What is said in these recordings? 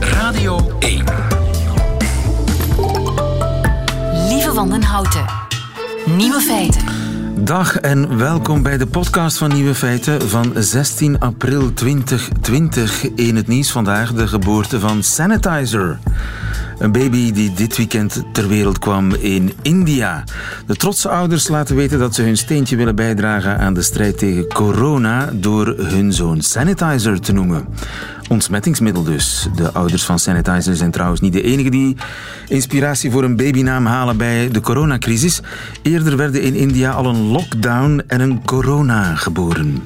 Radio 1. Lieve Wandenhouten. Nieuwe feiten. Dag en welkom bij de podcast van Nieuwe Feiten van 16 april 2020. In het nieuws vandaag de geboorte van Sanitizer. Een baby die dit weekend ter wereld kwam in India. De trotse ouders laten weten dat ze hun steentje willen bijdragen aan de strijd tegen corona door hun zoon Sanitizer te noemen. Ontsmettingsmiddel dus. De ouders van Sanitizer zijn trouwens niet de enigen die inspiratie voor een babynaam halen bij de coronacrisis. Eerder werden in India al een lockdown en een corona geboren.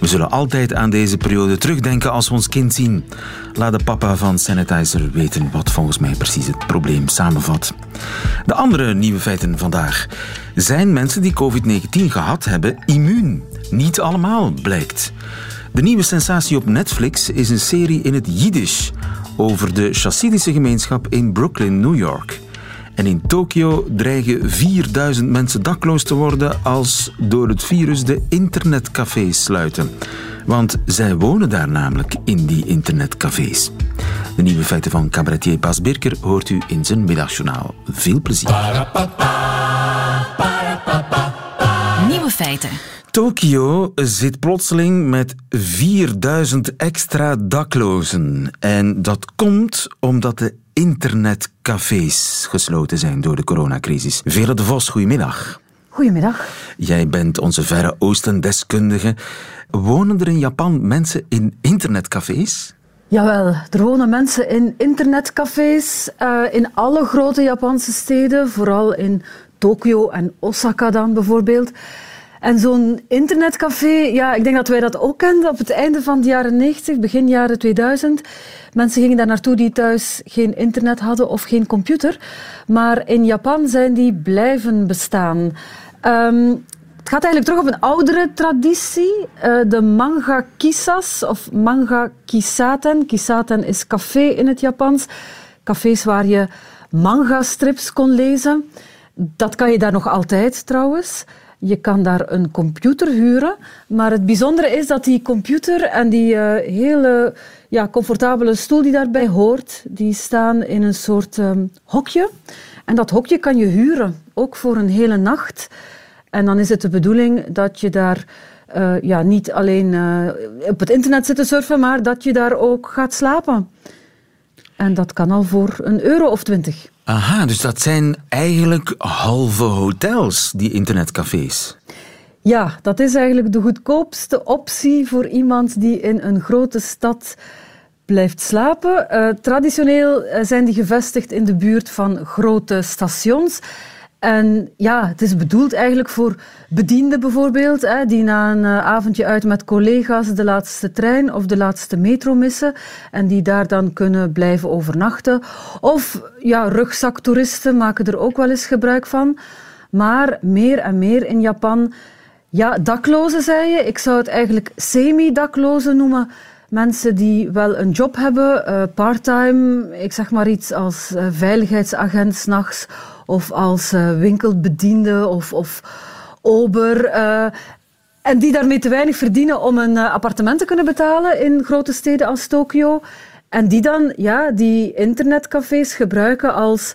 We zullen altijd aan deze periode terugdenken als we ons kind zien. Laat de papa van Sanitizer weten wat volgens mij precies het probleem samenvat. De andere nieuwe feiten vandaag. Zijn mensen die COVID-19 gehad hebben immuun? Niet allemaal, blijkt. De nieuwe sensatie op Netflix is een serie in het Jiddisch over de Chassidische gemeenschap in Brooklyn, New York. En in Tokio dreigen 4000 mensen dakloos te worden als door het virus de internetcafés sluiten. Want zij wonen daar namelijk in die internetcafés. De nieuwe feiten van cabaretier Bas Birker hoort u in zijn middagjournaal. Veel plezier. Nieuwe feiten. Tokio zit plotseling met 4000 extra daklozen. En dat komt omdat de internetcafés gesloten zijn door de coronacrisis. Vele de Vos, goedemiddag. Goedemiddag. Jij bent onze Verre Oosten-deskundige. Wonen er in Japan mensen in internetcafés? Jawel, er wonen mensen in internetcafés uh, in alle grote Japanse steden, vooral in Tokio en Osaka dan bijvoorbeeld. En zo'n internetcafé, ja, ik denk dat wij dat ook kenden op het einde van de jaren 90, begin jaren 2000. Mensen gingen daar naartoe die thuis geen internet hadden of geen computer. Maar in Japan zijn die blijven bestaan. Um, het gaat eigenlijk terug op een oudere traditie, uh, de manga kisas of manga kisaten. Kisaten is café in het Japans. Cafés waar je manga-strips kon lezen. Dat kan je daar nog altijd trouwens. Je kan daar een computer huren, maar het bijzondere is dat die computer en die uh, hele ja, comfortabele stoel die daarbij hoort, die staan in een soort um, hokje. En dat hokje kan je huren, ook voor een hele nacht. En dan is het de bedoeling dat je daar uh, ja, niet alleen uh, op het internet zit te surfen, maar dat je daar ook gaat slapen. En dat kan al voor een euro of twintig. Aha, dus dat zijn eigenlijk halve hotels, die internetcafés. Ja, dat is eigenlijk de goedkoopste optie voor iemand die in een grote stad blijft slapen. Uh, traditioneel zijn die gevestigd in de buurt van grote stations. En ja, het is bedoeld eigenlijk voor bedienden bijvoorbeeld, hè, die na een uh, avondje uit met collega's de laatste trein of de laatste metro missen en die daar dan kunnen blijven overnachten. Of ja, rugzaktoeristen maken er ook wel eens gebruik van. Maar meer en meer in Japan, ja, daklozen zei je. Ik zou het eigenlijk semi-daklozen noemen. Mensen die wel een job hebben, uh, parttime, ik zeg maar iets als uh, veiligheidsagent s'nachts of als uh, winkelbediende of, of ober. En die daarmee te weinig verdienen om een appartement te kunnen betalen in grote steden als Tokio. En die dan ja, die internetcafés gebruiken als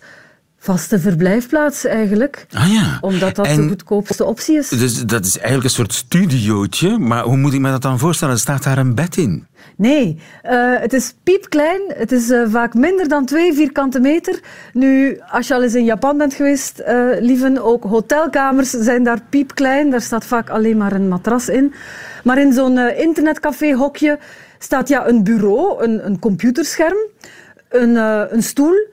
vaste verblijfplaats eigenlijk. Ah ja. Omdat dat en de goedkoopste optie is. Dus dat is eigenlijk een soort studiootje. Maar hoe moet ik me dat dan voorstellen? Er staat daar een bed in? Nee, uh, het is piepklein. Het is uh, vaak minder dan twee vierkante meter. Nu, als je al eens in Japan bent geweest, uh, lieven, ook hotelkamers zijn daar piepklein. Daar staat vaak alleen maar een matras in. Maar in zo'n internetcafé-hokje staat ja, een bureau, een, een computerscherm, een, een stoel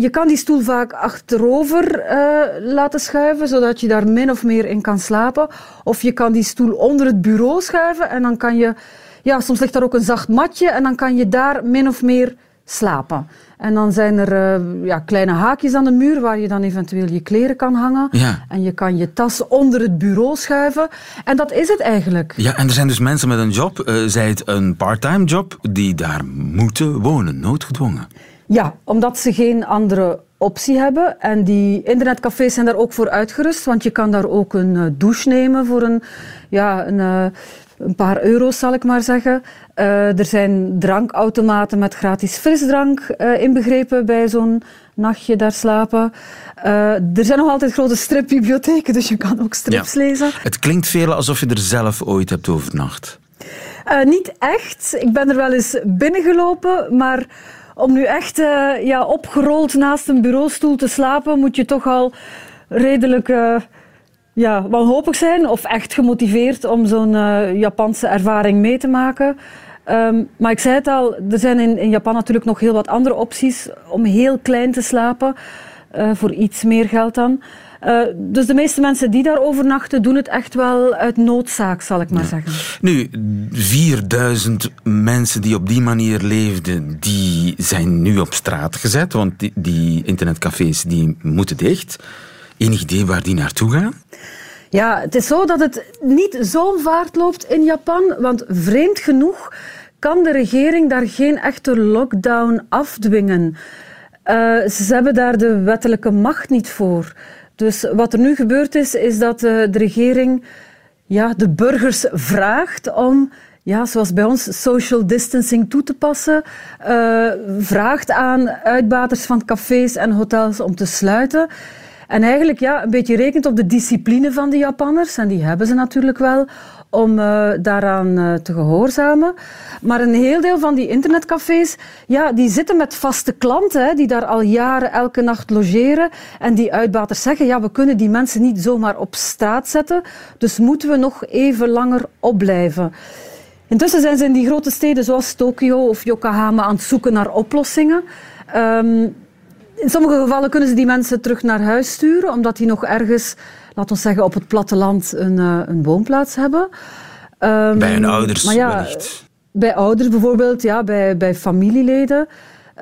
je kan die stoel vaak achterover uh, laten schuiven, zodat je daar min of meer in kan slapen. Of je kan die stoel onder het bureau schuiven en dan kan je... Ja, soms ligt daar ook een zacht matje en dan kan je daar min of meer slapen. En dan zijn er uh, ja, kleine haakjes aan de muur waar je dan eventueel je kleren kan hangen. Ja. En je kan je tas onder het bureau schuiven. En dat is het eigenlijk. Ja, en er zijn dus mensen met een job, uh, zij het een parttime job, die daar moeten wonen, noodgedwongen. Ja, omdat ze geen andere optie hebben. En die internetcafés zijn daar ook voor uitgerust, want je kan daar ook een uh, douche nemen voor een, ja, een, uh, een paar euro's zal ik maar zeggen. Uh, er zijn drankautomaten met gratis frisdrank uh, inbegrepen bij zo'n nachtje daar slapen. Uh, er zijn nog altijd grote stripbibliotheken, dus je kan ook strips ja. lezen. Het klinkt veel alsof je er zelf ooit hebt overnacht. niet echt. Ik ben er wel eens binnengelopen, maar om nu echt ja, opgerold naast een bureaustoel te slapen, moet je toch al redelijk ja, wanhopig zijn of echt gemotiveerd om zo'n uh, Japanse ervaring mee te maken. Um, maar ik zei het al, er zijn in, in, Japan natuurlijk nog heel wat andere opties om heel klein te slapen, uh, voor iets meer geld dan. Uh, dus de meeste mensen die daar overnachten, doen het echt wel uit noodzaak, zal ik maar zeggen. Nu, 4000 mensen die op die manier leefden, die zijn nu op straat gezet, want die, die internetcafés die moeten dicht. Enig idee waar die naartoe gaan? Ja, het is zo dat het niet zo'n vaart loopt in Japan, want vreemd genoeg kan de regering daar geen echte lockdown afdwingen. Uh, ze hebben daar de wettelijke macht niet voor. Dus wat er nu gebeurd is, is dat de regering ja, de burgers vraagt om ja, zoals bij ons, social distancing toe te passen. Uh, vraagt aan uitbaters van cafés en hotels om te sluiten. En eigenlijk ja, een beetje rekent op de discipline van de Japanners. En die hebben ze natuurlijk wel om uh, daaraan uh, te gehoorzamen. Maar een heel deel van die internetcafés, ja, die zitten met vaste klanten, hè, die daar al jaren elke nacht logeren. En die uitbaters zeggen, ja, we kunnen die mensen niet zomaar op straat zetten, dus moeten we nog even langer opblijven. Intussen zijn ze in die grote steden zoals Tokio of Yokohama aan het zoeken naar oplossingen. Um, in sommige gevallen kunnen ze die mensen terug naar huis sturen, omdat die nog ergens, laten we zeggen, op het platteland een, uh, een woonplaats hebben. Um, bij hun ouders maar ja, wellicht. Bij ouders bijvoorbeeld, ja, bij, bij familieleden.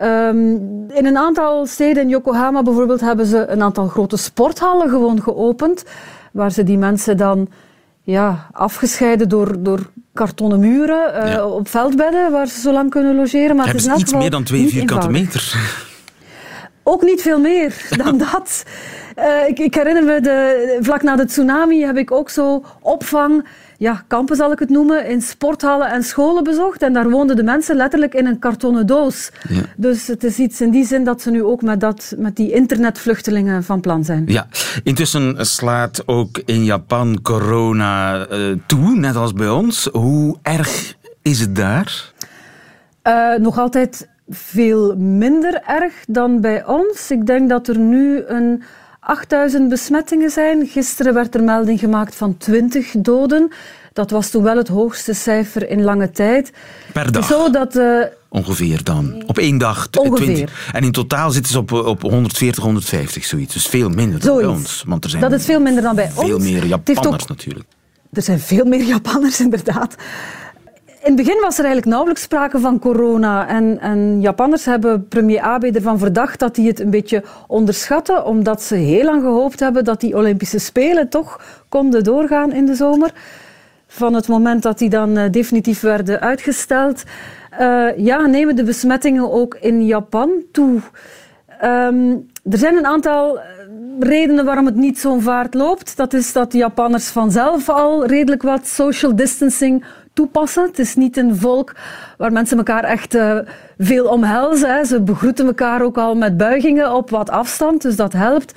Um, in een aantal steden, in Yokohama bijvoorbeeld, hebben ze een aantal grote sporthallen gewoon geopend, waar ze die mensen dan ja, afgescheiden door, door kartonnen muren uh, ja. op veldbedden, waar ze zo lang kunnen logeren. Maar hebben het is ze iets meer dan twee vierkante meter? Ook niet veel meer dan dat. Uh, ik, ik, herinner me, de, vlak na de tsunami heb ik ook zo opvang, ja, kampen zal ik het noemen, in sporthallen en scholen bezocht. En daar woonden de mensen letterlijk in een kartonnen doos. Ja. Dus het is iets in die zin dat ze nu ook met, dat, met die internetvluchtelingen van plan zijn. Ja, intussen slaat ook in Japan corona uh, toe, net als bij ons. Hoe erg is het daar? Uh, nog altijd veel minder erg dan bij ons. Ik denk dat er nu een 8000 besmettingen zijn. Gisteren werd er melding gemaakt van 20 doden. Dat was toen wel het hoogste cijfer in lange tijd. Per dag? Zo dat, uh, ongeveer dan? Op één dag? Ongeveer. 20. En in totaal zitten ze op, op 140, 150, zoiets. Dus veel minder dan bij ons. Want er zijn dat is veel minder dan bij veel ons. Veel meer Japanners natuurlijk. Er zijn veel meer Japanners, inderdaad. In het begin was er eigenlijk nauwelijks sprake van corona. En, en Japanners hebben premier Abe ervan verdacht dat hij het een beetje onderschatte, omdat ze heel lang gehoopt hebben dat die Olympische Spelen toch konden doorgaan in de zomer. Van het moment dat die dan uh, definitief werden uitgesteld, uh, ja, nemen de besmettingen ook in Japan toe. Um, er zijn een aantal redenen waarom het niet zo'n vaart loopt. Dat is dat de Japanners vanzelf al redelijk wat social distancing Het is niet een volk waar mensen elkaar echt uh, veel omhelzen. Hè. Ze begroeten elkaar ook al met buigingen op wat afstand, dus dat helpt.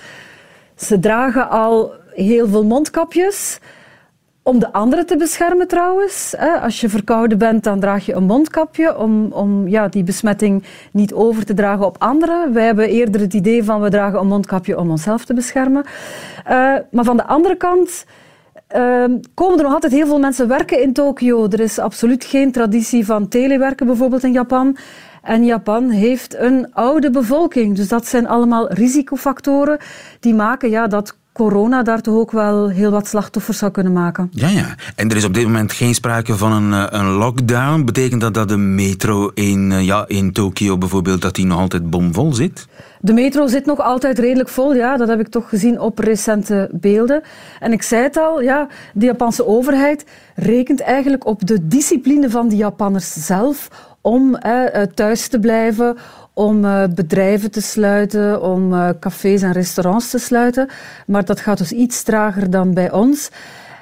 Ze dragen al heel veel mondkapjes. Om de anderen te beschermen trouwens. Als je verkouden bent, dan draag je een mondkapje om, om ja, die besmetting niet over te dragen op anderen. Wij hebben eerder het idee van we dragen een mondkapje om onszelf te beschermen. Uh, maar van de andere kant uh, komen er nog altijd heel veel mensen werken in Tokio. Er is absoluut geen traditie van telewerken bijvoorbeeld in Japan. En Japan heeft een oude bevolking. Dus dat zijn allemaal risicofactoren die maken ja, dat corona daar toch ook wel heel wat slachtoffers zou kunnen maken. Ja, ja. En er is op dit moment geen sprake van een, eh, een lockdown. Betekent dat dat de metro in, eh, ja, in Tokio bijvoorbeeld, dat die nog altijd bomvol zit? De metro zit nog altijd redelijk vol, ja. Dat heb ik toch gezien op recente beelden. En ik zei het al, ja, de Japanse overheid rekent eigenlijk op de discipline van de Japanners zelf om eh, thuis te blijven, om uh, bedrijven te sluiten, om uh, cafés en restaurants te sluiten. Maar dat gaat dus iets trager dan bij ons.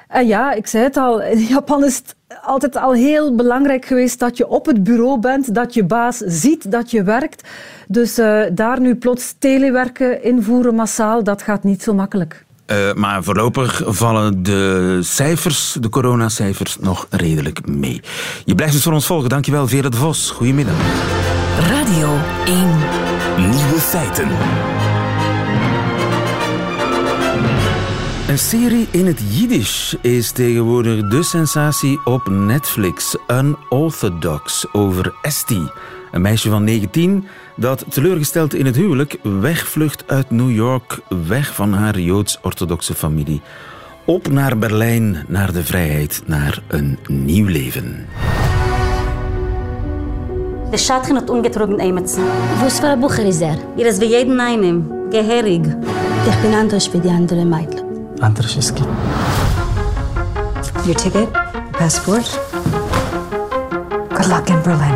En ja, ik zei het al, in Japan is het altijd al heel belangrijk geweest dat je op het bureau bent, dat je baas ziet dat je werkt. Dus uh, daar nu plots telewerken invoeren massaal, dat gaat niet zo makkelijk. Maar voorlopig vallen de cijfers, de coronacijfers, nog redelijk mee. Je blijft dus voor ons volgen. Dankjewel, Vera de Vos. Goedemiddag. Radio 1. Nieuwe feiten. Een serie in het Jiddisch is tegenwoordig de sensatie op Netflix. Unorthodox over Esti. Een meisje van 19 dat teleurgesteld in het huwelijk wegvlucht uit New York, weg van haar joods-orthodoxe familie. Op naar Berlijn, naar de vrijheid, naar een nieuw leven. De Schatchen hat ungetrogen Emetsen. Was für ein Bucher ist er? Ihr ist wie jeden einen, geherig. Ich bin anders wie die anderen Mädchen. Anders ist es. Your ticket? Passport? Good luck in Berlin.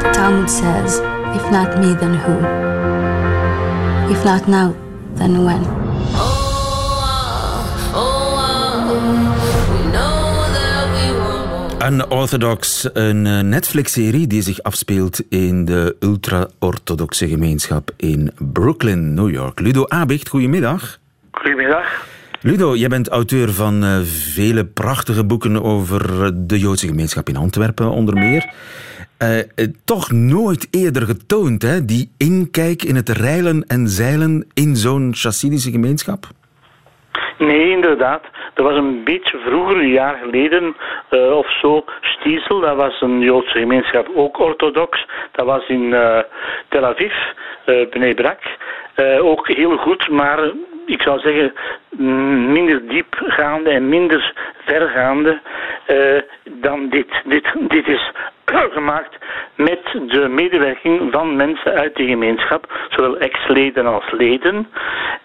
The Talmud says, if not me, then who? If not now, then when? Unorthodox, een eh, Netflix-serie die zich afspeelt in de ultra-orthodoxe gemeenschap in Brooklyn, New York. Ludo Abicht, goedemiddag. Goedemiddag. Ludo, jij bent auteur van uh, vele prachtige boeken over de Joodse gemeenschap in Antwerpen, onder meer. Uh, toch nooit eerder getoond, hè? die inkijk in het reilen en zeilen in zo'n chassidische gemeenschap? Nee, inderdaad. Er was een beetje vroeger, een jaar geleden uh, of zo, Stiesel. Dat was een Joodse gemeenschap, ook orthodox. Dat was in uh, Tel Aviv, uh, Bnei Brak. ook heel goed, maar ik zou zeggen minder diepgaande en minder vergaande dan dit. dit. Dit is gemaakt met de medewerking van mensen uit de gemeenschap, zowel ex-leden als leden.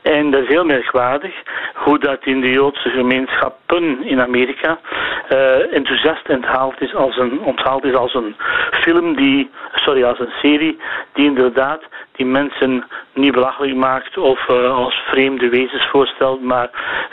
En dat is heel merkwaardig hoe dat in de Joodse gemeenschappen in Amerika uh, enthousiast onthaald is, als een, is als een film, die, sorry, als een serie, die inderdaad die mensen niet belachelijk maakt of uh, als vreemde wezens voorstelt, maar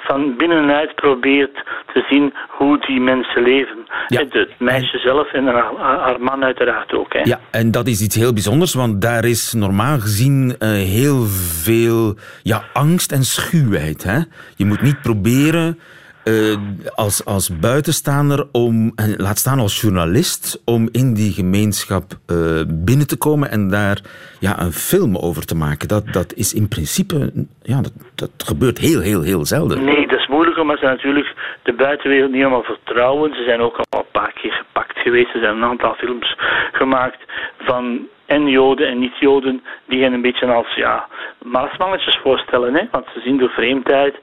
van binnenuit probeert te zien hoe die mensen leven. Ja. Het, het meisje zelf en haar, haar man uiteraard ook. Hè. Ja, en dat is iets heel bijzonders, want daar is normaal gezien uh, heel veel ja, angst en schuwheid. Hè? Je moet niet proberen uh, als, als buitenstaander, om, en laat staan als journalist, om in die gemeenschap uh, binnen te komen en daar ja, een film over te maken. Dat, dat is in principe, ja, dat, dat gebeurt heel, heel, heel zelden. Nee, omdat ze natuurlijk de buitenwereld niet allemaal vertrouwen. Ze zijn ook al een paar keer gepakt geweest. Er zijn een aantal films gemaakt van en Joden en niet-Joden die hen een beetje als ja, maasmannetjes voorstellen. Hè? Want ze zien de vreemdheid,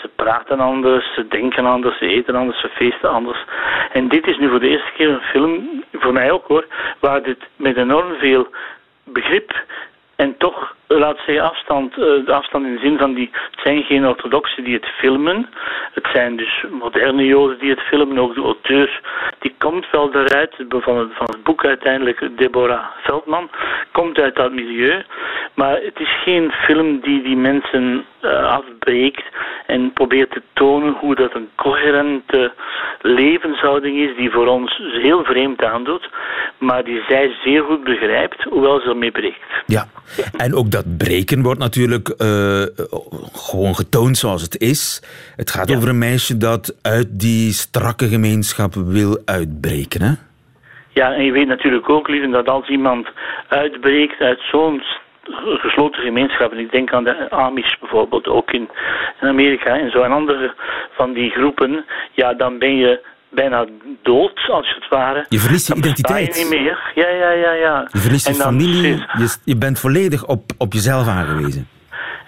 ze praten anders, ze denken anders, ze eten anders, ze feesten anders. En dit is nu voor de eerste keer een film, voor mij ook hoor, waar dit met enorm veel begrip en toch, laat zeggen, afstand, de afstand in de zin van die, het zijn geen orthodoxen die het filmen. Het zijn dus moderne joden die het filmen, ook de auteur. Die komt wel eruit, van het, van het boek uiteindelijk, Deborah Veldman, komt uit dat milieu. Maar het is geen film die die mensen uh, afbreekt en probeert te tonen hoe dat een coherente levenshouding is die voor ons heel vreemd aandoet, maar die zij zeer goed begrijpt, hoewel ze ermee breekt. Ja, en ook dat breken wordt natuurlijk uh, gewoon getoond zoals het is. Het gaat ja. over een meisje dat uit die strakke gemeenschap wil uitbreken, hè? Ja, en je weet natuurlijk ook, lieve, dat als iemand uitbreekt uit zo'n gesloten gemeenschap, en ik denk aan de Amish bijvoorbeeld, ook in, in Amerika en zo, en andere van die groepen, ja, dan ben je bijna dood, als het ware. Je verliest je identiteit. Je niet meer. Ja, ja, ja, ja. Je verliest je familie, je, je bent volledig op, op jezelf aangewezen.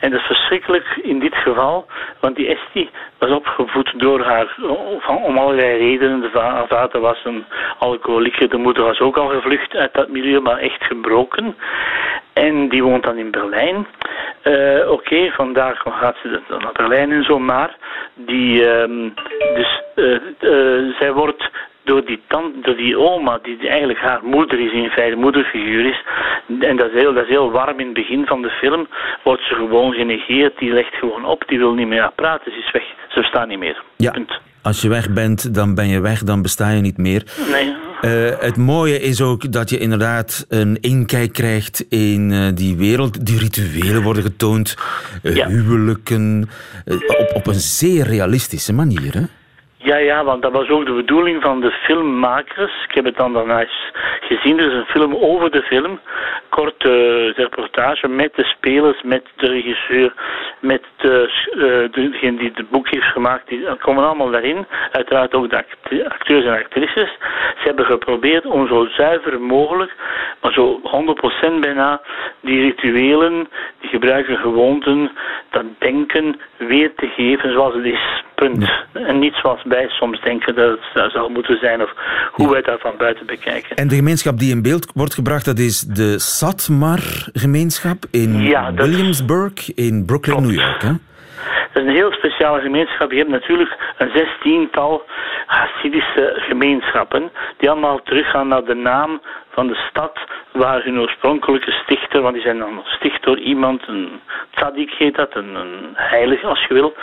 En dat is verschrikkelijk in dit geval, want die Esti was opgevoed door haar, van, om allerlei redenen. De va vader was een alcoholieker, de moeder was ook al gevlucht uit dat milieu, maar echt gebroken. En die woont dan in Berlijn. Uh, Oké, okay, vandaag gaat ze dan naar Berlijn en zo, maar die, um, dus, uh, uh, zij wordt door die, tante, door die oma, die eigenlijk haar moeder is, in feite moederfiguur is, En dat is, heel, dat is heel warm in het begin van de film. Wordt ze gewoon genegeerd, die legt gewoon op, die wil niet meer praten, ze is weg. Ze bestaat niet meer. Ja. Punt. Als je weg bent, dan ben je weg, dan besta je niet meer. Nee. Eh, het mooie is ook dat je inderdaad een inkijk krijgt in eh, die wereld. Die rituelen worden getoond, eh, Ja. huwelijken, op, op een zeer realistische manier. Hè? Ja, ja, want dat was ook de bedoeling van de filmmakers. Ik heb het dan daarna eens gezien. Er is een film over de film. Korte eh, reportage met de spelers, met de regisseur, met de, eh, degene die het boek heeft gemaakt. Die komen allemaal daarin. Uiteraard ook de act- acteurs en actrices. Ze hebben geprobeerd om zo zuiver mogelijk, maar zo 100% bijna, die rituelen, die gebruiken gewoonten, dat denken weer te geven zoals het is. Punt. En niet zoals wij soms denken dat het zou- moeten zijn of hoe wij dat van buiten bekijken. En de gemeenschap die in beeld wordt gebracht, dat is de Satmar-gemeenschap in Ja, Williamsburg in Brooklyn, New York. Hè? Dat is een heel speciale gemeenschap. Je hebt natuurlijk een zestiental Hasidische gemeenschappen die allemaal teruggaan naar de naam van de stad waar hun oorspronkelijke stichter, want die zijn dan gesticht door iemand, een tzaddik heet dat, een, een heilige als je wil,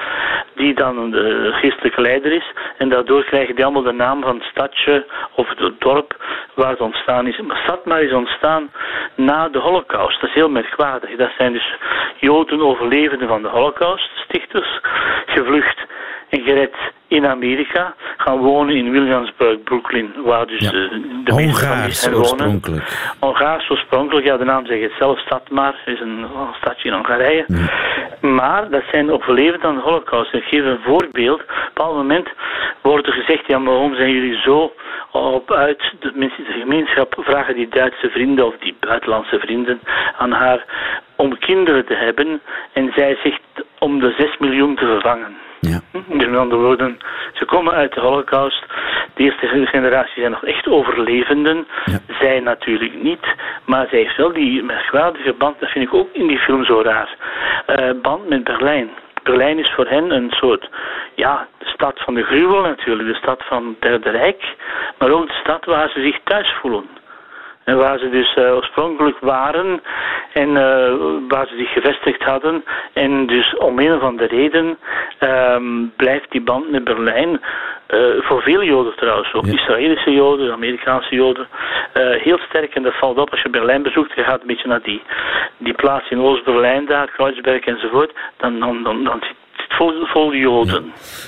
die dan de geestelijke leider is. En daardoor krijgen die allemaal de naam van het stadje of het dorp waar het ontstaan is. Maar is ontstaan na de holocaust. Dat is heel merkwaardig. Dat zijn dus Joden overlevenden van de holocaust, stichters, gevlucht en gered in Amerika, gaan wonen in Williamsburg, Brooklyn, waar dus Ja. eh, de meeste van hen wonen. oorspronkelijk. Hongaars oorspronkelijk, ja, de naam zegt het zelf, Stadmar, is een stadje in Hongarije. Maar dat zijn overlevenden aan de holocaust. Ik geef een voorbeeld. Op een bepaald moment wordt er gezegd, ja, maar waarom zijn jullie zo op uit? De mensen in de gemeenschap vragen die Duitse vrienden of die buitenlandse vrienden aan haar om kinderen te hebben. En zij zegt om de 6 miljoen te vervangen. Ja. Dus met andere woorden, ze komen uit de holocaust. De eerste generatie zijn nog echt overlevenden. Ja. Zij natuurlijk niet. Maar zij heeft wel die merkwaardige band, dat vind ik ook in die film zo raar. eh, band met Berlijn. Berlijn is voor hen een soort, ja, de stad van de gruwel natuurlijk. De stad van het Derde Rijk. Maar ook de stad waar ze zich thuis voelen. En waar ze dus eh, oorspronkelijk waren en eh, waar ze zich gevestigd hadden. En dus om een of andere reden ehm, blijft die band met Berlijn, eh, voor veel Joden trouwens, ook Ja. Israëlische Joden, Amerikaanse Joden, heel sterk. En dat valt op als je Berlijn bezoekt, je gaat een beetje naar die, die plaats in Oost-Berlijn daar, Kreuzberg enzovoort, dan, dan, dan, dan zit vol, vol Joden.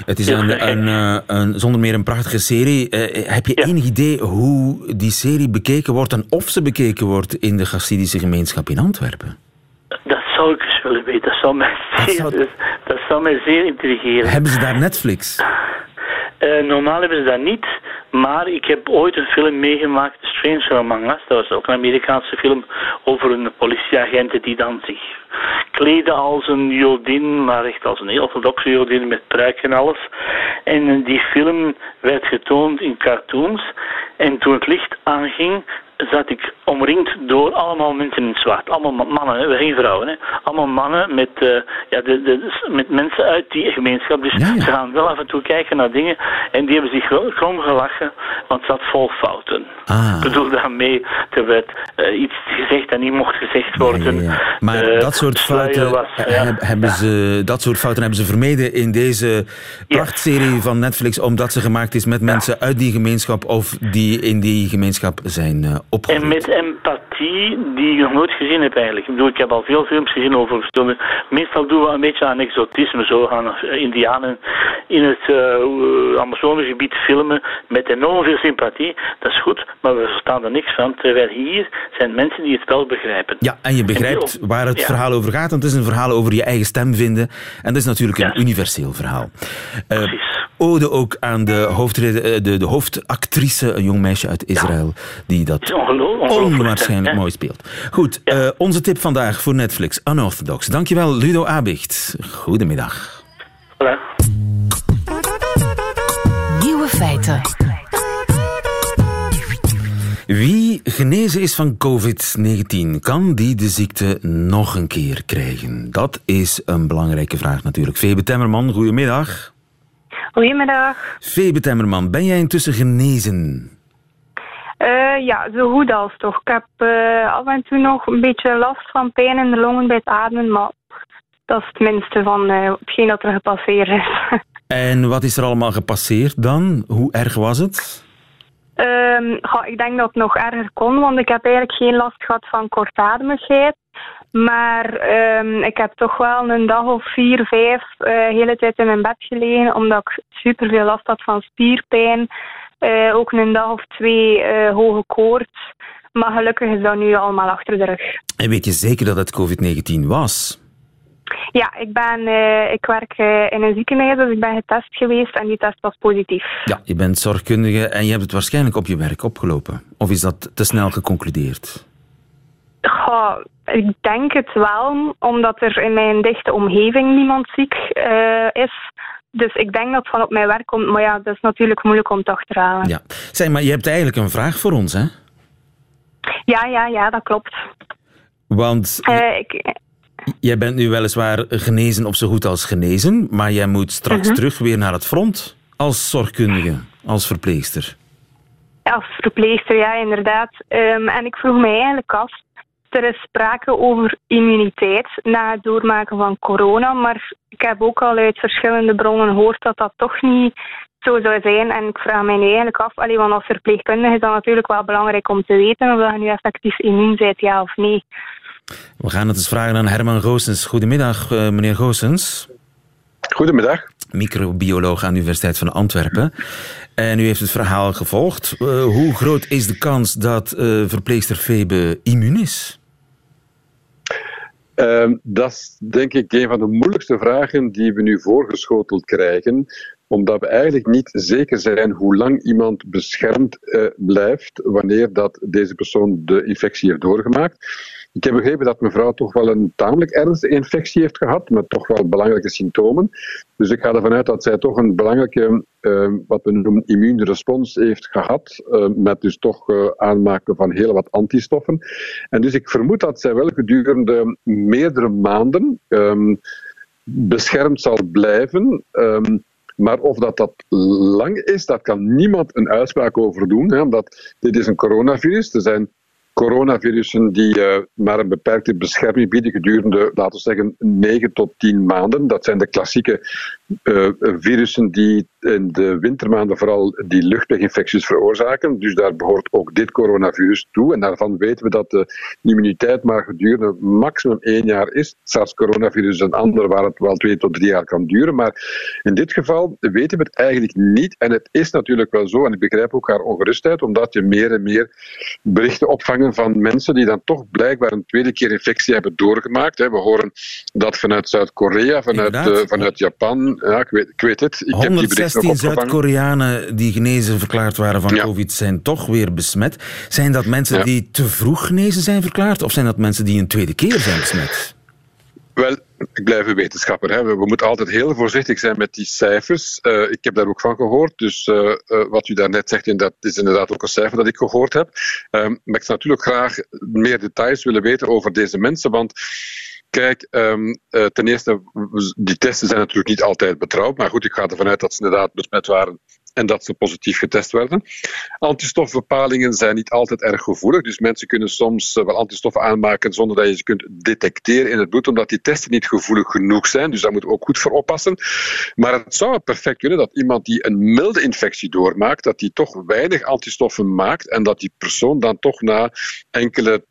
Het is een, een, eh, een, zonder meer een prachtige serie. Eh, heb je Ja. enig idee hoe die serie bekeken wordt en of ze bekeken wordt in de Chassidische gemeenschap in Antwerpen? Dat zou ik eens willen weten. Dat zou mij Dat zeer, zou- dat zou mij zeer intrigeren. Hebben ze daar Netflix? Eh, normaal hebben ze dat niet, maar ik heb ooit een film meegemaakt, Stranger Among Us. Dat was ook een Amerikaanse film over een politieagent die dan zich kleedde als een jodin, maar echt als een heel orthodoxe jodin met pruik en alles. En eh, die film werd getoond in cartoons. En toen het licht aanging, zat ik omringd door allemaal mensen in zwart. Allemaal ma- mannen, hè, geen vrouwen. Hè. Allemaal mannen met, eh, ja, de, de, met mensen uit die gemeenschap. Dus Ja, ja. ze gaan wel af en toe kijken naar dingen. En die hebben zich wel krom gelachen, want het zat vol fouten. Ah. Ik bedoel daarmee, er werd eh, iets gezegd dat niet mocht gezegd worden. Ja. Maar Eh, dat soort fouten, was, hebben ze, dat soort fouten hebben ze vermeden in deze prachtserie van Netflix, omdat ze gemaakt is met mensen uit die gemeenschap of die in die gemeenschap zijn En met empathie die ik nog nooit gezien heb eigenlijk. Ik bedoel, ik heb al veel films gezien over verschillende... Meestal doen we een beetje aan exotisme. Zo gaan eh, indianen in het eh Amazonegebied filmen met enorm veel sympathie. Dat is goed, maar we verstaan er niks van. Terwijl hier zijn mensen die het wel begrijpen. Ja, en je begrijpt En- waar het ja. verhaal over gaat. Want het is een verhaal over je eigen stem vinden. En dat is natuurlijk een Ja. universeel verhaal. Precies. Ode ook aan de, hoofdrede, eh, de, de hoofdactrice, een jong meisje uit Israël, die dat onwaarschijnlijk mooi speelt. Goed, eh, onze tip vandaag voor Netflix, Unorthodox. Dankjewel, Ludo Abicht. Goedemiddag. Voilà. Nieuwe feiten. Wie genezen is van COVID-19, kan die de ziekte nog een keer krijgen? Dat is een belangrijke vraag natuurlijk. Febe Temmerman, goedemiddag. Goedemiddag. Febe Temmerman, ben jij intussen genezen? Uh, ja, zo goed als toch. Ik heb uh, af en toe nog een beetje last van pijn in de longen bij het ademen, maar dat is het minste van uh, hetgeen dat er gepasseerd is. En wat is er allemaal gepasseerd dan? Hoe erg was het? Goh, ik denk dat het nog erger kon, want ik heb eigenlijk geen last gehad van kortademigheid. Maar um, ik heb toch wel een dag of vier, vijf uh, hele tijd in mijn bed gelegen, omdat ik super veel last had van spierpijn. Uh, ook een dag of twee uh, hoge koorts. Maar gelukkig is dat nu allemaal achter de rug. En weet je zeker dat het COVID-19 was? Ja, ik, ben, uh, ik werk in een ziekenhuis, dus ik ben getest geweest en die test was positief. Ja, je bent zorgkundige en je hebt het waarschijnlijk op je werk opgelopen. Of is dat te snel geconcludeerd? Goh, ik denk het wel, omdat er in mijn dichte omgeving niemand ziek uh, is. Dus ik denk dat het van op mijn werk komt. Maar ja, dat is natuurlijk moeilijk om te achterhalen. Ja. Zeg, maar je hebt eigenlijk een vraag voor ons, hè? Ja, ja, ja, dat klopt. Want uh, ik... jij bent nu weliswaar genezen of zo goed als genezen, maar jij moet straks uh mhm. -huh. terug weer naar het front als zorgkundige, als verpleegster. Als verpleegster, ja, inderdaad. Um, en ik vroeg mij eigenlijk af, er is sprake over immuniteit na het doormaken van corona, maar ik heb ook al uit verschillende bronnen gehoord dat dat toch niet zo zou zijn. En ik vraag mij nu eigenlijk af, allee, want als verpleegkundige is dat natuurlijk wel belangrijk om te weten of je nu effectief immuun bent, ja of nee. We gaan het eens vragen aan Herman Goossens. Goedemiddag, uh, meneer Goossens. Goedemiddag. Microbioloog aan de Universiteit van Antwerpen. En u heeft het verhaal gevolgd. Uh, hoe groot is de kans dat uh, verpleegster Febe immuun is? Uh, dat is denk ik een van de moeilijkste vragen die we nu voorgeschoteld krijgen omdat we eigenlijk niet zeker zijn hoe lang iemand beschermd uh, blijft wanneer dat deze persoon de infectie heeft doorgemaakt. Ik heb begrepen dat mevrouw toch wel een tamelijk ernstige infectie heeft gehad, met toch wel belangrijke symptomen. Dus ik ga ervan uit dat zij toch een belangrijke, uh, wat we noemen, immuunrespons heeft gehad, uh, met dus toch uh, aanmaken van heel wat antistoffen. En dus ik vermoed dat zij wel gedurende meerdere maanden um, beschermd zal blijven. Um, maar of dat, dat lang is, dat kan niemand een uitspraak over doen. Hè, omdat dit is een coronavirus. Er zijn coronavirussen die uh, maar een beperkte bescherming bieden gedurende, laten we zeggen, 9 tot 10 maanden. Dat zijn de klassieke uh, virussen die in de wintermaanden vooral die luchtweginfecties veroorzaken. Dus daar behoort ook dit coronavirus toe. En daarvan weten we dat de immuniteit maar gedurende maximum één jaar is. SARS-coronavirus is een ander waar het wel twee tot drie jaar kan duren. Maar in dit geval weten we het eigenlijk niet. En het is natuurlijk wel zo, en ik begrijp ook haar ongerustheid, omdat je meer en meer berichten van mensen die dan toch blijkbaar een tweede keer infectie hebben doorgemaakt. We horen dat vanuit Zuid-Korea, vanuit, uh, vanuit Japan. Ja, ik, weet, ik weet het. Ik heb die berichten 16 Zuid-Koreanen die genezen verklaard waren van ja. COVID zijn toch weer besmet. Zijn dat mensen ja. die te vroeg genezen zijn verklaard? Of zijn dat mensen die een tweede keer zijn besmet? Wel, ik blijf een wetenschapper. Hè. We, moeten altijd heel voorzichtig zijn met die cijfers. Uh, ik heb daar ook van gehoord. Dus uh, uh, wat u daarnet zegt, is inderdaad ook een cijfer dat ik gehoord heb. maar ik zou natuurlijk graag meer details willen weten over deze mensen. Want Kijk, uh, ten eerste, die testen zijn natuurlijk niet altijd betrouwbaar. Maar goed, ik ga ervan uit dat ze inderdaad besmet waren en dat ze positief getest werden. Antistofbepalingen zijn niet altijd erg gevoelig. Dus mensen kunnen soms wel antistoffen aanmaken zonder dat je ze kunt detecteren in het bloed, omdat die testen niet gevoelig genoeg zijn. Dus daar moeten we ook goed voor oppassen. Maar het zou perfect kunnen dat iemand die een milde infectie doormaakt, dat die toch weinig antistoffen maakt en dat die persoon dan toch na enkele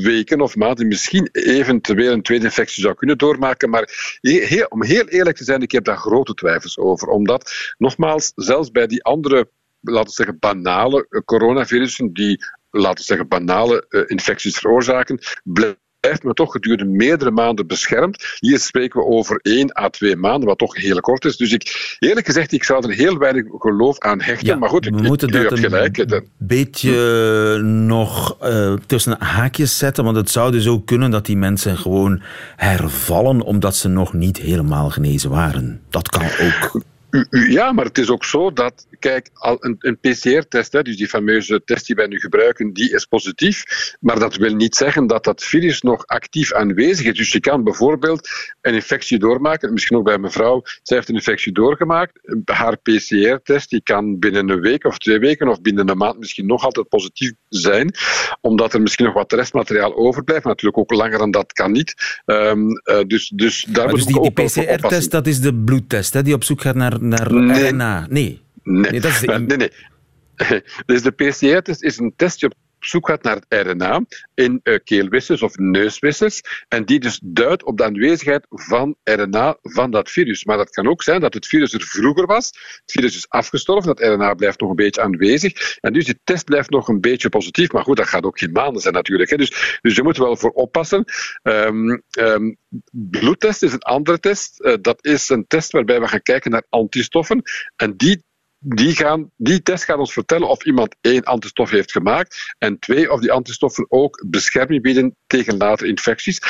weken of maanden misschien eventueel een tweede infectie zou kunnen doormaken. Maar heel, om heel eerlijk te zijn, ik heb daar grote twijfels over. Omdat, nogmaals, zelfs bij die andere, laten we zeggen, banale coronavirussen, die, laten we zeggen, banale uh, infecties veroorzaken, blijft men toch gedurende meerdere maanden beschermd. Hier spreken we over één à twee maanden, wat toch heel kort is. Dus ik, eerlijk gezegd, ik zou er heel weinig geloof aan hechten. Ja, maar goed, we moeten dat een beetje hm. nog uh, tussen haakjes zetten, want het zou dus ook kunnen dat die mensen gewoon hervallen omdat ze nog niet helemaal genezen waren. Dat kan ook. Ja, maar het is ook zo dat, kijk, een, een PCR-test, dus die fameuze test die wij nu gebruiken, die is positief. Maar dat wil niet zeggen dat dat virus nog actief aanwezig is. Dus je kan bijvoorbeeld een infectie doormaken. Misschien ook bij mevrouw, zij heeft een infectie doorgemaakt. Haar PCR-test die kan binnen een week of twee weken of binnen een maand misschien nog altijd positief zijn. Omdat er misschien nog wat restmateriaal overblijft. Natuurlijk ook langer dan dat kan niet. Um, uh, dus, dus daar maar dus die, die PCR-test, dat is de bloedtest hè, die op zoek gaat naar naar, nee. RNA? Nee. Nee. nee, dat is de... nee, nee. Dus de PCR-test is een test die op zoek gaat naar het RNA in uh, keelwissers of neuswissers. En die dus duidt op de aanwezigheid van RNA van dat virus. Maar dat kan ook zijn dat het virus er vroeger was. Het virus is afgestorven, dat RNA blijft nog een beetje aanwezig. En dus die test blijft nog een beetje positief. Maar goed, dat gaat ook geen maanden zijn natuurlijk. Hè. Dus, dus je moet er wel voor oppassen. Um, um, bloedtest is een andere test. Uh, dat is een test waarbij we gaan kijken naar antistoffen. En die die, gaan, die test gaat ons vertellen of iemand één antistof heeft gemaakt en twee, of die antistoffen ook bescherming bieden tegen latere infecties.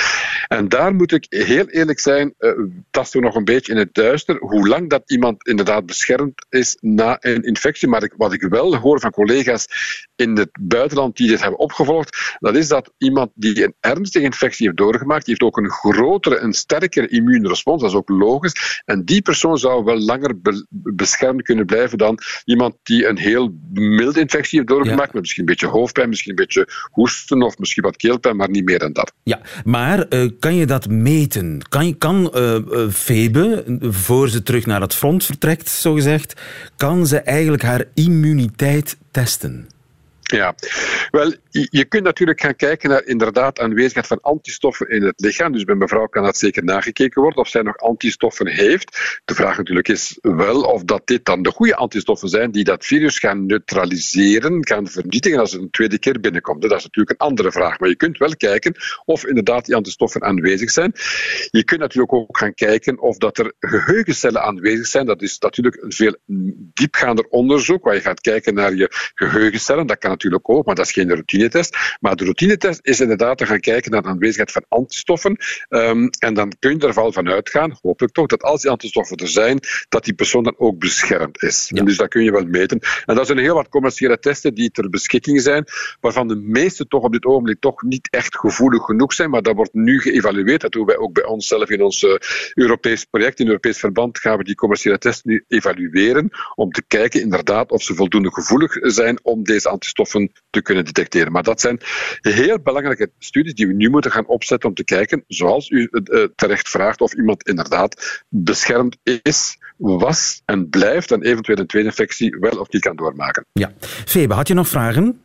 En daar moet ik heel eerlijk zijn, uh, tasten we nog een beetje in het duister, hoe lang dat iemand inderdaad beschermd is na een infectie. Maar ik, wat ik wel hoor van collega's in het buitenland die dit hebben opgevolgd, dat is dat iemand die een ernstige infectie heeft doorgemaakt, die heeft ook een grotere, een sterkere immuunrespons, dat is ook logisch. En die persoon zou wel langer be beschermd kunnen blijven iemand die een heel milde infectie heeft doorgemaakt, ja. met misschien een beetje hoofdpijn, misschien een beetje hoesten of misschien wat keelpijn, maar niet meer dan dat. Ja, maar uh, kan je dat meten? Kan, kan uh, Febe, voor ze terug naar het front vertrekt, zogezegd, kan ze eigenlijk haar immuniteit testen? Ja, wel, je kunt natuurlijk gaan kijken naar inderdaad aanwezigheid van antistoffen in het lichaam. Dus bij mevrouw kan dat zeker nagekeken worden of zij nog antistoffen heeft. De vraag natuurlijk is wel of dat dit dan de goede antistoffen zijn die dat virus gaan neutraliseren, gaan vernietigen als het een tweede keer binnenkomt. Dat is natuurlijk een andere vraag. Maar je kunt wel kijken of inderdaad die antistoffen aanwezig zijn. Je kunt natuurlijk ook gaan kijken of dat er geheugencellen aanwezig zijn. Dat is natuurlijk een veel diepgaander onderzoek, waar je gaat kijken naar je geheugencellen. Dat kan natuurlijk ook, maar dat is geen routinetest. Maar de routinetest is inderdaad te gaan kijken naar de aanwezigheid van antistoffen. Um, en dan kun je er wel van uitgaan, hopelijk toch, dat als die antistoffen er zijn, dat die persoon dan ook beschermd is. Ja. En dus dat kun je wel meten. En dat zijn heel wat commerciële testen die ter beschikking zijn, waarvan de meeste toch op dit ogenblik toch niet echt gevoelig genoeg zijn, maar dat wordt nu geëvalueerd. Dat doen wij ook bij onszelf in ons uh, Europees project, in Europees verband, gaan we die commerciële testen nu evalueren, om te kijken inderdaad of ze voldoende gevoelig zijn om deze antistoffen te kunnen detecteren. Maar dat zijn heel belangrijke studies die we nu moeten gaan opzetten om te kijken, zoals u uh, terecht vraagt, of iemand inderdaad beschermd is, was en blijft en eventueel een tweede infectie wel of niet kan doormaken. Ja. Febe, had je nog vragen?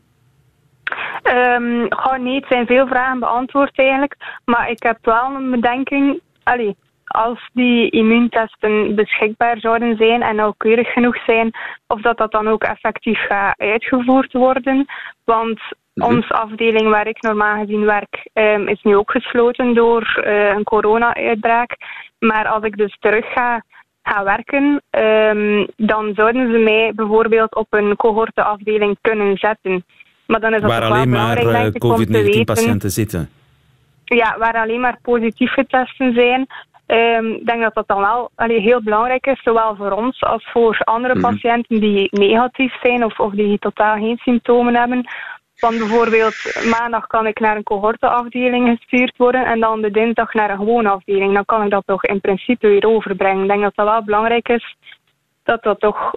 Um, oh nee, het zijn veel vragen beantwoord eigenlijk. Maar ik heb wel een bedenking. Allee, als die immuuntesten beschikbaar zouden zijn en nauwkeurig genoeg zijn, of dat dat dan ook effectief gaat uitgevoerd worden. Want mm-hmm. onze afdeling waar ik normaal gezien werk, um, is nu ook gesloten door uh, een corona-uitbraak. Maar als ik dus terug ga, ga werken, um, dan zouden ze mij bijvoorbeeld op een cohorteafdeling kunnen zetten. Maar dan is dat waar alleen maar uh, COVID-19-patiënten zitten. Ja, waar alleen maar positief getesten zijn. Ehm, ik denk dat dat dan wel allee, heel belangrijk is, zowel voor ons als voor andere mm-hmm. patiënten die negatief zijn of, of die totaal geen symptomen hebben. Van bijvoorbeeld maandag kan ik naar een cohorteafdeling gestuurd worden en dan de dinsdag naar een gewone afdeling. Dan kan ik dat toch in principe weer overbrengen. Ik denk dat dat wel belangrijk is dat dat toch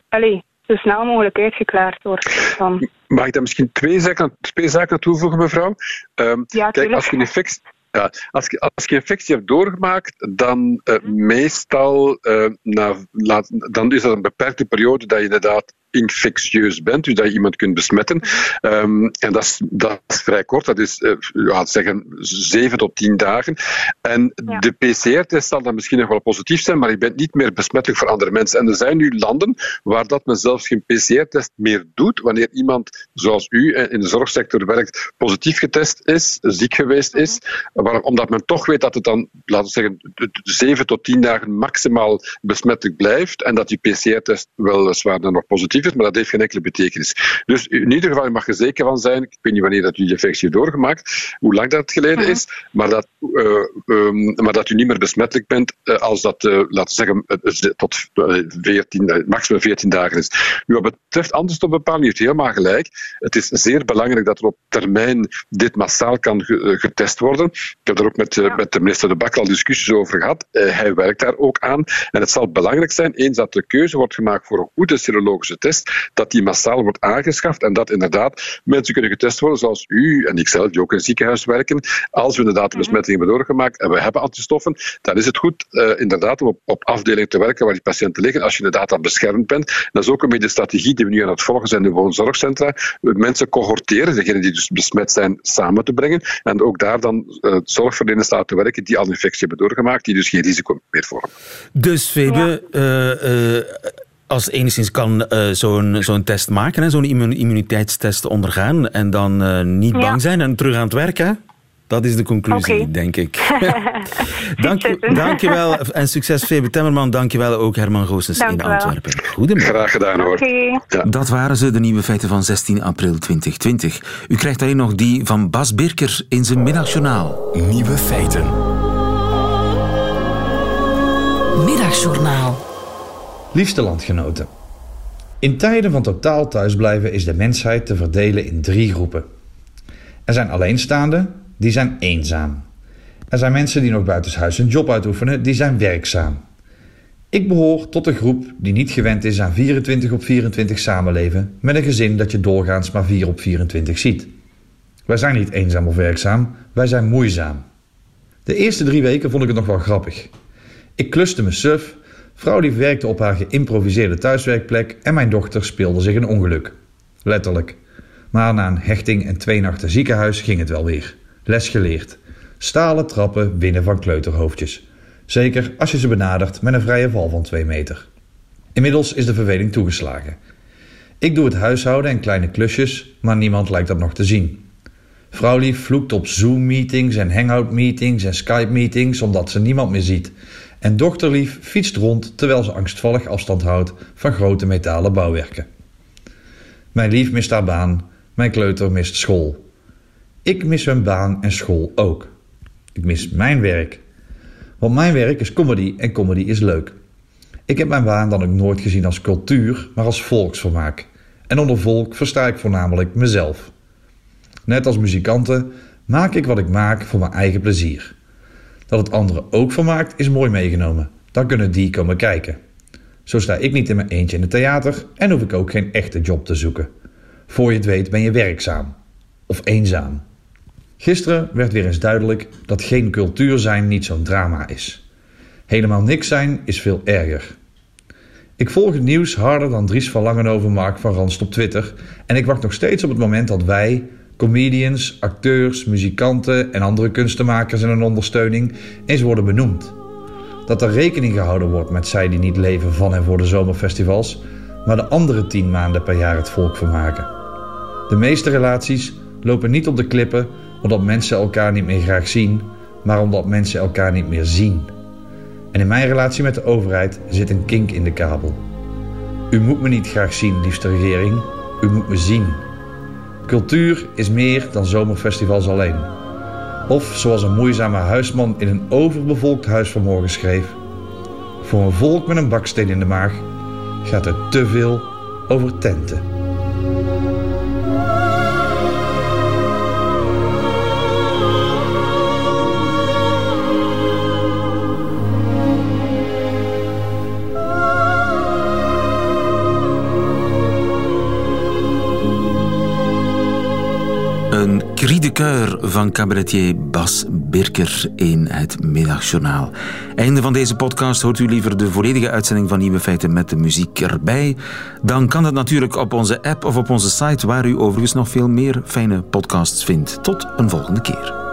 zo snel mogelijk uitgeklaard wordt. Dan. Mag ik daar misschien twee zaken, twee zaken toevoegen, mevrouw? Um, ja, kijk, als je een infectie ja, als, je, als je infectie hebt doorgemaakt, dan uh, meestal uh, na, laat, dan is dat een beperkte periode dat je inderdaad infectieus bent, dus dat je iemand kunt besmetten. Um, en dat is, dat is vrij kort, dat is uh, ja, zeggen 7 tot 10 dagen. En ja. de PCR-test zal dan misschien nog wel positief zijn, maar je bent niet meer besmettelijk voor andere mensen. En er zijn nu landen waar dat men zelfs geen PCR-test meer doet wanneer iemand, zoals u in de zorgsector werkt, positief getest is, ziek geweest is, waar, omdat men toch weet dat het dan, laten we zeggen, 7 tot 10 dagen maximaal besmettelijk blijft en dat die PCR-test weliswaar dan nog positief maar dat heeft geen enkele betekenis. Dus in ieder geval mag je zeker van zijn, ik weet niet wanneer dat u die infectie doorgemaakt, hoe lang dat geleden mhm. is, maar dat, maar dat u niet meer besmettelijk bent als dat, laten we zeggen, tot 14, maximum 14 dagen is. Nu, wat betreft antistofbepaling, u heeft helemaal gelijk. Het is zeer belangrijk dat er op termijn dit massaal kan getest worden. Ik heb daar ook met, met de minister De Bakker al discussies over gehad. hij werkt daar ook aan. En het zal belangrijk zijn, eens dat de keuze wordt gemaakt voor een goede serologische test, dat die massaal wordt aangeschaft en dat inderdaad mensen kunnen getest worden, zoals u en ikzelf, die ook in het ziekenhuis werken. Als we inderdaad de besmetting hebben doorgemaakt en we hebben antistoffen, dan is het goed uh, inderdaad om op, op afdelingen te werken waar die patiënten liggen, als je inderdaad dan beschermd bent. Dat is ook een beetje de strategie die we nu aan het volgen zijn in de woonzorgcentra. Mensen cohorteren, degenen die dus besmet zijn, samen te brengen. En ook daar dan uh, zorgverleners laten werken die al infectie hebben doorgemaakt, die dus geen risico meer vormen. Dus Febe, uh, als enigszins kan uh, zo'n zo'n test maken, zo'n immuniteitstest ondergaan en dan uh, niet ja. bang zijn en terug aan het werken. Dat is de conclusie, okay. denk ik. dank, dank je wel en succes Febe Temmerman. Dank je wel ook Herman Goossens in Antwerpen. Goedemiddag. Graag gedaan hoor. Okay. Ja. Dat waren ze, de nieuwe feiten van 16 april 2020. U krijgt alleen nog die van Bas Birker in zijn middagjournaal. Nieuwe feiten. Middagjournaal. Liefste landgenoten. In tijden van totaal thuisblijven is de mensheid te verdelen in drie groepen. Er zijn alleenstaanden, die zijn eenzaam. Er zijn mensen die nog buitenshuis een job uitoefenen, die zijn werkzaam. Ik behoor tot de groep die niet gewend is aan 24 op 24 samenleven met een gezin dat je doorgaans maar 4 op 24 ziet. Wij zijn niet eenzaam of werkzaam, wij zijn moeizaam. De eerste drie weken vond ik het nog wel grappig. Ik kluste me suf, vrouw die werkte op haar geïmproviseerde thuiswerkplek en mijn dochter speelde zich een ongeluk. Letterlijk. Maar na een hechting en twee nachten ziekenhuis ging het wel weer. Les geleerd. Stalen trappen winnen van kleuterhoofdjes. Zeker als je ze benadert met een vrije val van 2 meter. Inmiddels is de verveling toegeslagen. Ik doe het huishouden en kleine klusjes, maar niemand lijkt dat nog te zien. Vrouwlief vloekt op Zoom-meetings en Hangout-meetings en Skype-meetings omdat ze niemand meer ziet en dochterlief fietst rond terwijl ze angstvallig afstand houdt van grote metalen bouwwerken. Mijn lief mist haar baan, mijn kleuter mist school. Ik mis hun baan en school ook. Ik mis mijn werk. Want mijn werk is comedy en comedy is leuk. Ik heb mijn baan dan ook nooit gezien als cultuur, maar als volksvermaak. En onder volk versta ik voornamelijk mezelf. Net als muzikanten maak ik wat ik maak voor mijn eigen plezier. Dat het anderen ook vermaakt is mooi meegenomen. Dan kunnen die komen kijken. Zo sta ik niet in mijn eentje in het theater en hoef ik ook geen echte job te zoeken. Voor je het weet ben je werkzaam. Of eenzaam. Gisteren werd weer eens duidelijk dat geen cultuur zijn niet zo'n drama is. Helemaal niks zijn is veel erger. Ik volg het nieuws harder dan Dries van Langenhoven Mark van Randst op Twitter en ik wacht nog steeds op het moment dat wij, comedians, acteurs, muzikanten en andere kunstenmakers in een ondersteuning eens worden benoemd. Dat er rekening gehouden wordt met zij die niet leven van en voor de zomerfestivals, maar de andere tien maanden per jaar het volk vermaken. De meeste relaties lopen niet op de klippen omdat mensen elkaar niet meer graag zien, maar omdat mensen elkaar niet meer zien. En in mijn relatie met de overheid zit een kink in de kabel. U moet me niet graag zien, liefste regering. U moet me zien. Cultuur is meer dan zomerfestivals alleen. Of zoals een moeizame huisman in een overbevolkt huis vanmorgen schreef: Voor een volk met een baksteen in de maag gaat er te veel over tenten. Cri de Coeur van cabaretier Bas Birker in het Middagjournaal. Einde van deze podcast. Hoort u liever de volledige uitzending van Nieuwe Feiten met de muziek erbij? Dan kan dat natuurlijk op onze app of op onze site, waar u overigens nog veel meer fijne podcasts vindt. Tot een volgende keer.